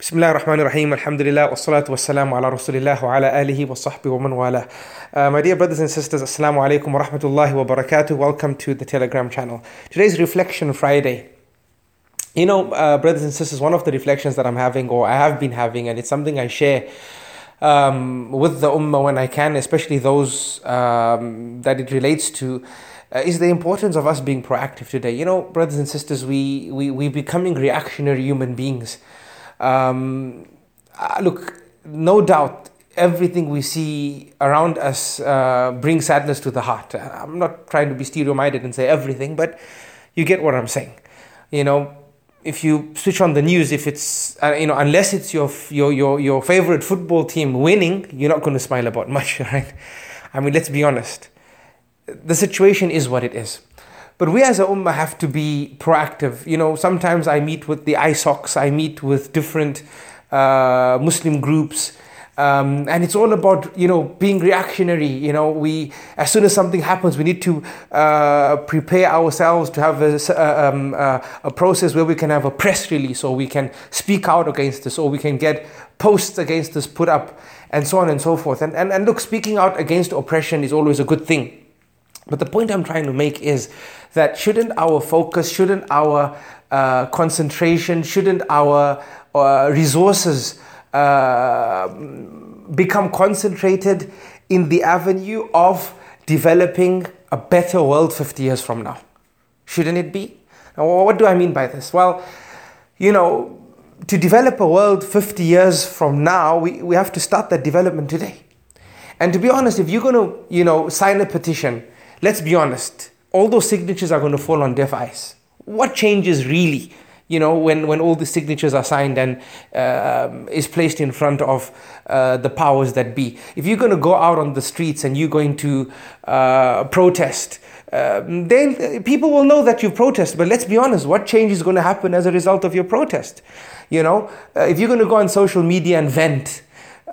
بسم الله الرحمن الرحيم الحمد لله والصلاة والسلام على رسول الله وعلى آله وصحبه ومن والاه uh, My dear brothers and sisters, Assalamu alaikum wa rahmatullahi wa barakatuh Welcome to the Telegram channel Today's Reflection Friday You know, uh, brothers and sisters, one of the reflections that I'm having or I have been having and it's something I share um, with the ummah when I can, especially those um, that it relates to uh, is the importance of us being proactive today. You know, brothers and sisters, we, we, we're becoming reactionary human beings. Um, uh, look, no doubt, everything we see around us uh, brings sadness to the heart. I'm not trying to be stereo minded and say everything, but you get what I'm saying. You know, if you switch on the news, if it's uh, you know, unless it's your your your your favorite football team winning, you're not going to smile about much, right? I mean, let's be honest. The situation is what it is. But we as a ummah have to be proactive. You know, sometimes I meet with the ISOCs, I meet with different uh, Muslim groups, um, and it's all about you know being reactionary. You know, we as soon as something happens, we need to uh, prepare ourselves to have a, uh, um, uh, a process where we can have a press release, or we can speak out against this, or we can get posts against this put up, and so on and so forth. And and, and look, speaking out against oppression is always a good thing. But the point I'm trying to make is that shouldn't our focus, shouldn't our uh, concentration, shouldn't our uh, resources uh, become concentrated in the avenue of developing a better world 50 years from now? Shouldn't it be? Now, what do I mean by this? Well, you know, to develop a world 50 years from now, we, we have to start that development today. And to be honest, if you're going to, you know, sign a petition, let's be honest, all those signatures are going to fall on deaf eyes. What changes really, you know, when, when all the signatures are signed and uh, is placed in front of uh, the powers that be? If you're going to go out on the streets and you're going to uh, protest, um, then people will know that you protest. But let's be honest, what change is going to happen as a result of your protest? You know, uh, if you're going to go on social media and vent,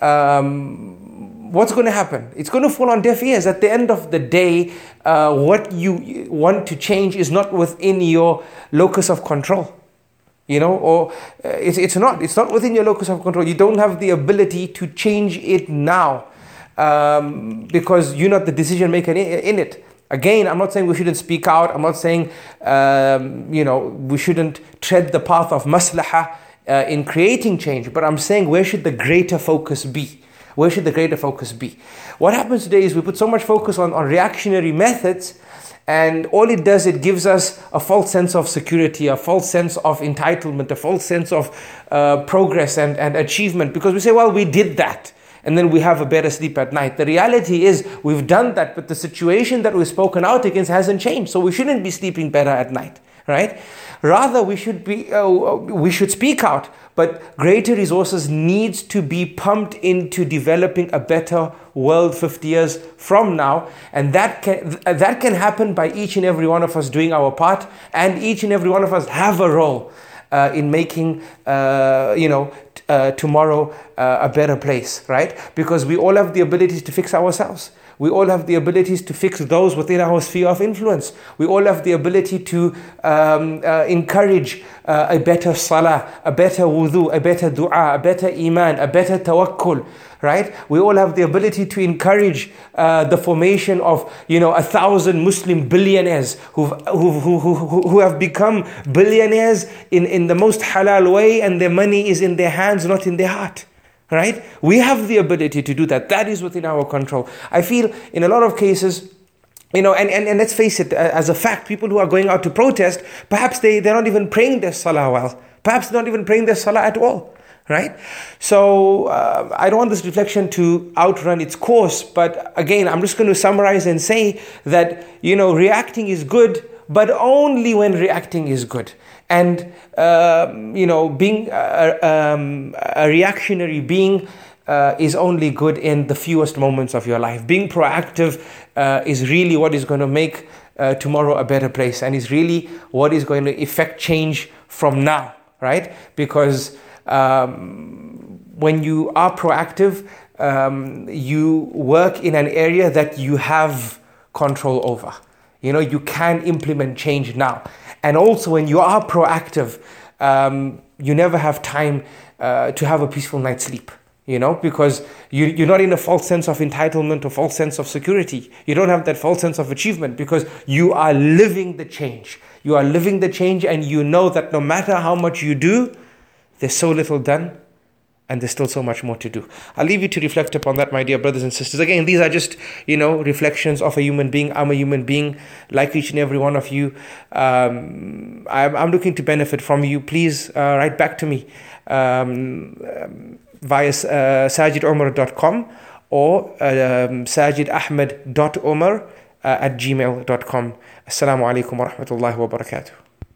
um, what's going to happen? It's going to fall on deaf ears. At the end of the day, uh, what you want to change is not within your locus of control. You know, or uh, it's, it's not. It's not within your locus of control. You don't have the ability to change it now um, because you're not the decision maker in it. Again, I'm not saying we shouldn't speak out. I'm not saying, um, you know, we shouldn't tread the path of maslaha uh, in creating change. But I'm saying where should the greater focus be? Where should the greater focus be? What happens today is we put so much focus on, on reactionary methods, and all it does, it gives us a false sense of security, a false sense of entitlement, a false sense of uh, progress and, and achievement because we say, well, we did that. And then we have a better sleep at night. The reality is, we've done that, but the situation that we've spoken out against hasn't changed. So we shouldn't be sleeping better at night, right? Rather, we should be uh, we should speak out, but greater resources needs to be pumped into developing a better world 50 years from now, and that can that can happen by each and every one of us doing our part, and each and every one of us have a role uh, in making uh, you know uh, tomorrow uh, a better place, right? Because we all have the ability to fix ourselves. We all have the abilities to fix those within our sphere of influence. We all have the ability to um, uh, encourage uh, a better salah, a better wudu, a better dua, a better iman, a better tawakkul right? We all have the ability to encourage uh, the formation of, you know, a thousand Muslim billionaires who've, who, who, who, who have become billionaires in, in the most halal way and their money is in their hands, not in their heart. Right? We have the ability to do that. That is within our control. I feel in a lot of cases, you know, and, and, and let's face it, as a fact, people who are going out to protest, perhaps they, they're not even praying their salah well. Perhaps they're not even praying their salah at all right? So uh, I don't want this reflection to outrun its course, but again, I'm just going to summarize and say that, you know, reacting is good, but only when reacting is good. And, uh, you know, being a, um, a reactionary being uh, is only good in the fewest moments of your life. Being proactive uh, is really what is going to make uh, tomorrow a better place and is really what is going to effect change from now, right? Because um, when you are proactive, um, you work in an area that you have control over. You know, you can implement change now. And also, when you are proactive, um, you never have time uh, to have a peaceful night's sleep you know, because you, you're not in a false sense of entitlement or false sense of security. You don't have that false sense of achievement because you are living the change. You are living the change, and you know that no matter how much you do, there's so little done and there's still so much more to do. I'll leave you to reflect upon that, my dear brothers and sisters. Again, these are just, you know, reflections of a human being. I'm a human being, like each and every one of you. Um, I'm, I'm looking to benefit from you. Please uh, write back to me. Um, via uh, or um, sajidahmed.umar uh, at gmail.com. Assalamu alaikum wa rahmatullahi wa barakatuh.